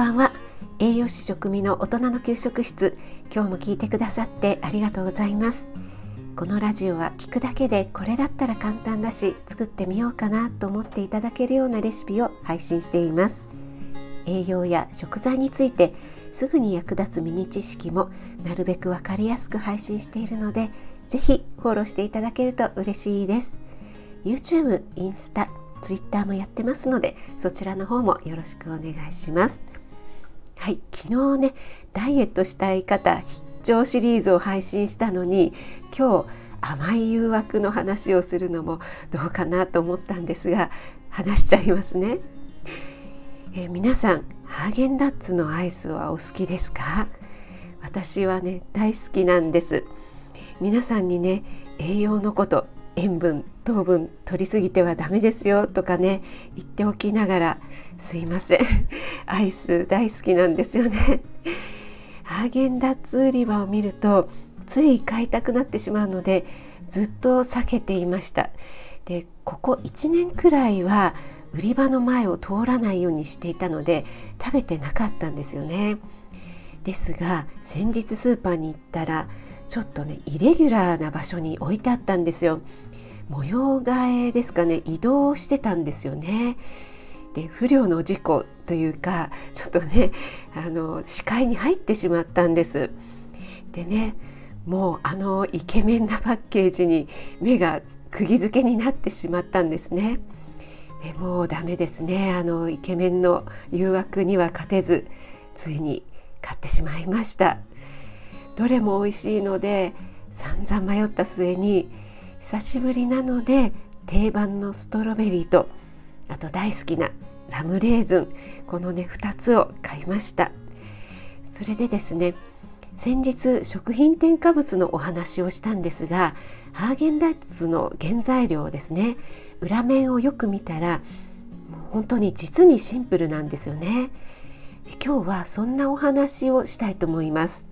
ばんは。栄養士食味の大人の給食室。今日も聞いてくださってありがとうございます。このラジオは聞くだけでこれだったら簡単だし作ってみようかなと思っていただけるようなレシピを配信しています。栄養や食材についてすぐに役立つミニ知識もなるべくわかりやすく配信しているのでぜひフォローしていただけると嬉しいです。YouTube、インスタ、Twitter もやってますのでそちらの方もよろしくお願いします。はい、昨日ねダイエットしたい方必聴シリーズを配信したのに今日甘い誘惑の話をするのもどうかなと思ったんですが話しちゃいますね、えー、皆さんハーゲンダッツのアイスはお好きですか？私はね大好きなんです。皆さんにね栄養のこと塩分糖分取りすぎてはダメですよとかね言っておきながらすいません。アイス大好きなんですよね。ハーゲンダッツ売り場を見るとつい買いたくなってしまうのでずっと避けていました。でここ1年くらいは売り場の前を通らないようにしていたので食べてなかったんですよね。ですが先日スーパーに行ったらちょっとねイレギュラーな場所に置いてあったんですよ。模様替えですかね。移動してたんですよね。で不良の事故というかちょっとねあの視界に入ってしまったんです。でねもうあのイケメンなパッケージに目が釘付けになってしまったんですね。でもうダメですね。あのイケメンの誘惑には勝てずついに買ってしまいました。どれも美味しいので散々迷った末に久しぶりなので定番のストロベリーとあと大好きなラムレーズンこのね2つを買いました。それでですね先日食品添加物のお話をしたんですがハーゲンダッツの原材料ですね裏面をよく見たら本当に実にシンプルなんですよね。今日はそんなお話をしたいと思います。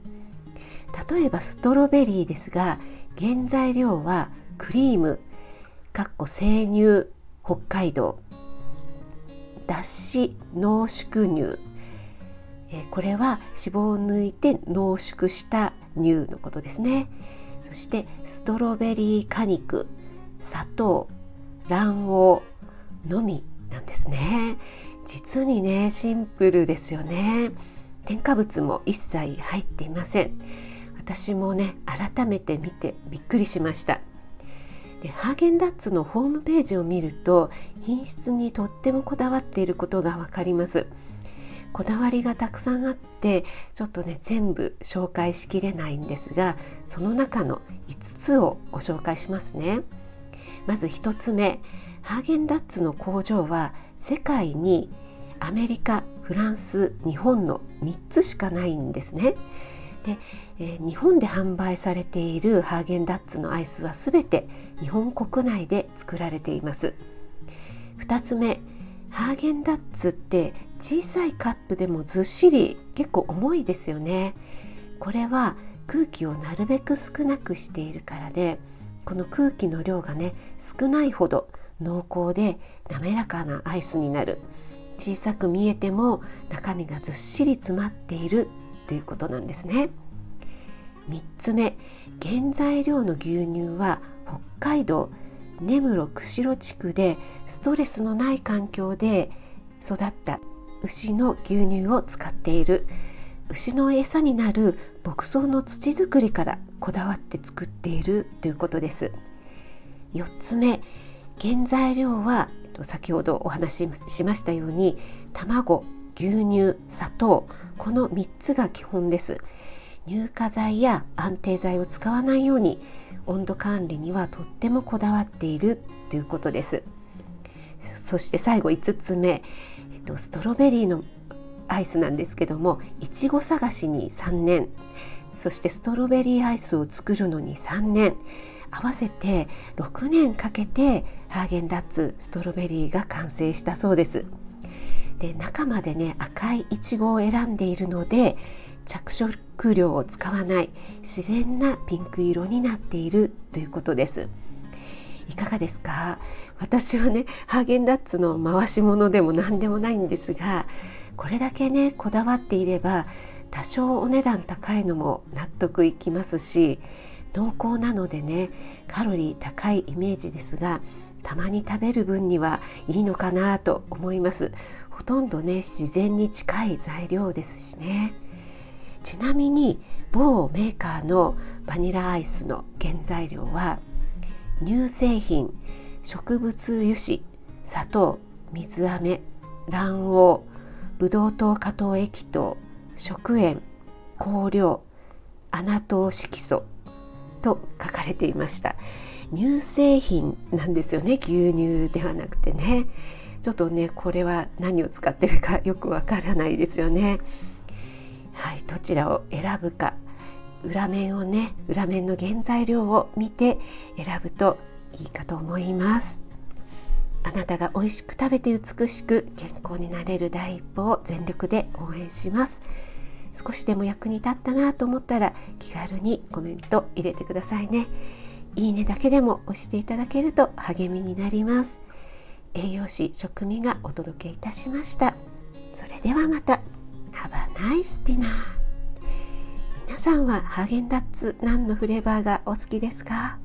例えばストロベリーですが原材料はクリームかっこ生乳北海道脱脂濃縮乳。えこれは脂肪を抜いて濃縮した乳のことですね。そしてストロベリー果肉砂糖卵黄のみなんですね。実にねシンプルですよね。添加物も一切入っていません。私もね改めて見てびっくりしました。でハーゲンダッツのホームページを見ると品質にとってもこだわっていることがわかります。こだわりがたくさんあってちょっとね全部紹介しきれないんですがその中の5つをご紹介しますね。まず1つ目ハーゲンダッツの工場は世界にアメリカフランス日本の3つしかないんですね。で、えー、日本で販売されているハーゲンダッツのアイスは全て日本国内で作られています。2つ目ハーゲンダッツって小さいカップでもずっしり結構重いですよね。これは空気をなるべく少なくしているからでこの空気の量がね少ないほど濃厚で滑らかなアイスになる。小さく見えても中身がずっしり詰まっているということなんですね。3つ目原材料の牛乳は北海道根室釧路地区でストレスのない環境で育った牛の牛乳を使っている。牛の餌になる牧草の土作りからこだわって作っているということです。4つ目原材料は先ほどお話ししましたように卵牛乳砂糖この3つが基本です。乳化剤や安定剤を使わないように温度管理にはとってもこだわっているということです。そして最後5つ目、えっと、ストロベリーのアイスなんですけどもいちご探しに3年。そしてストロベリーアイスを作るのに3年。合わせて6年かけてハーゲンダッツストロベリーが完成したそうです。で中までね赤いいちごを選んでいるので着色料を使わない自然なピンク色になっているということです。いかがですか？私はねハーゲンダッツの回し物でも何でもないんですがこれだけねこだわっていれば多少お値段高いのも納得いきますし濃厚なのでねカロリー高いイメージですがたまに食べる分にはいいのかなと思います。ほとんどね自然に近い材料ですしね。ちなみに某メーカーのバニラアイスの原材料は乳製品植物油脂砂糖水飴卵黄ブドウ糖果糖液糖食塩香料穴糖色素と書かれていました。乳製品なんですよね牛乳ではなくてね。ちょっとねこれは何を使ってるかよくわからないですよね。はいどちらを選ぶか。裏面をね裏面の原材料を見て選ぶといいかと思います。あなたが美味しく食べて美しく健康になれる第一歩を全力で応援します。少しでも役に立ったなと思ったら気軽にコメント入れてくださいね。いいねだけでも押していただけると励みになります。栄養士食味がお届けいたしました。それではまた。Have a nice dinner 皆さんはハーゲンダッツ何のフレーバーがお好きですか？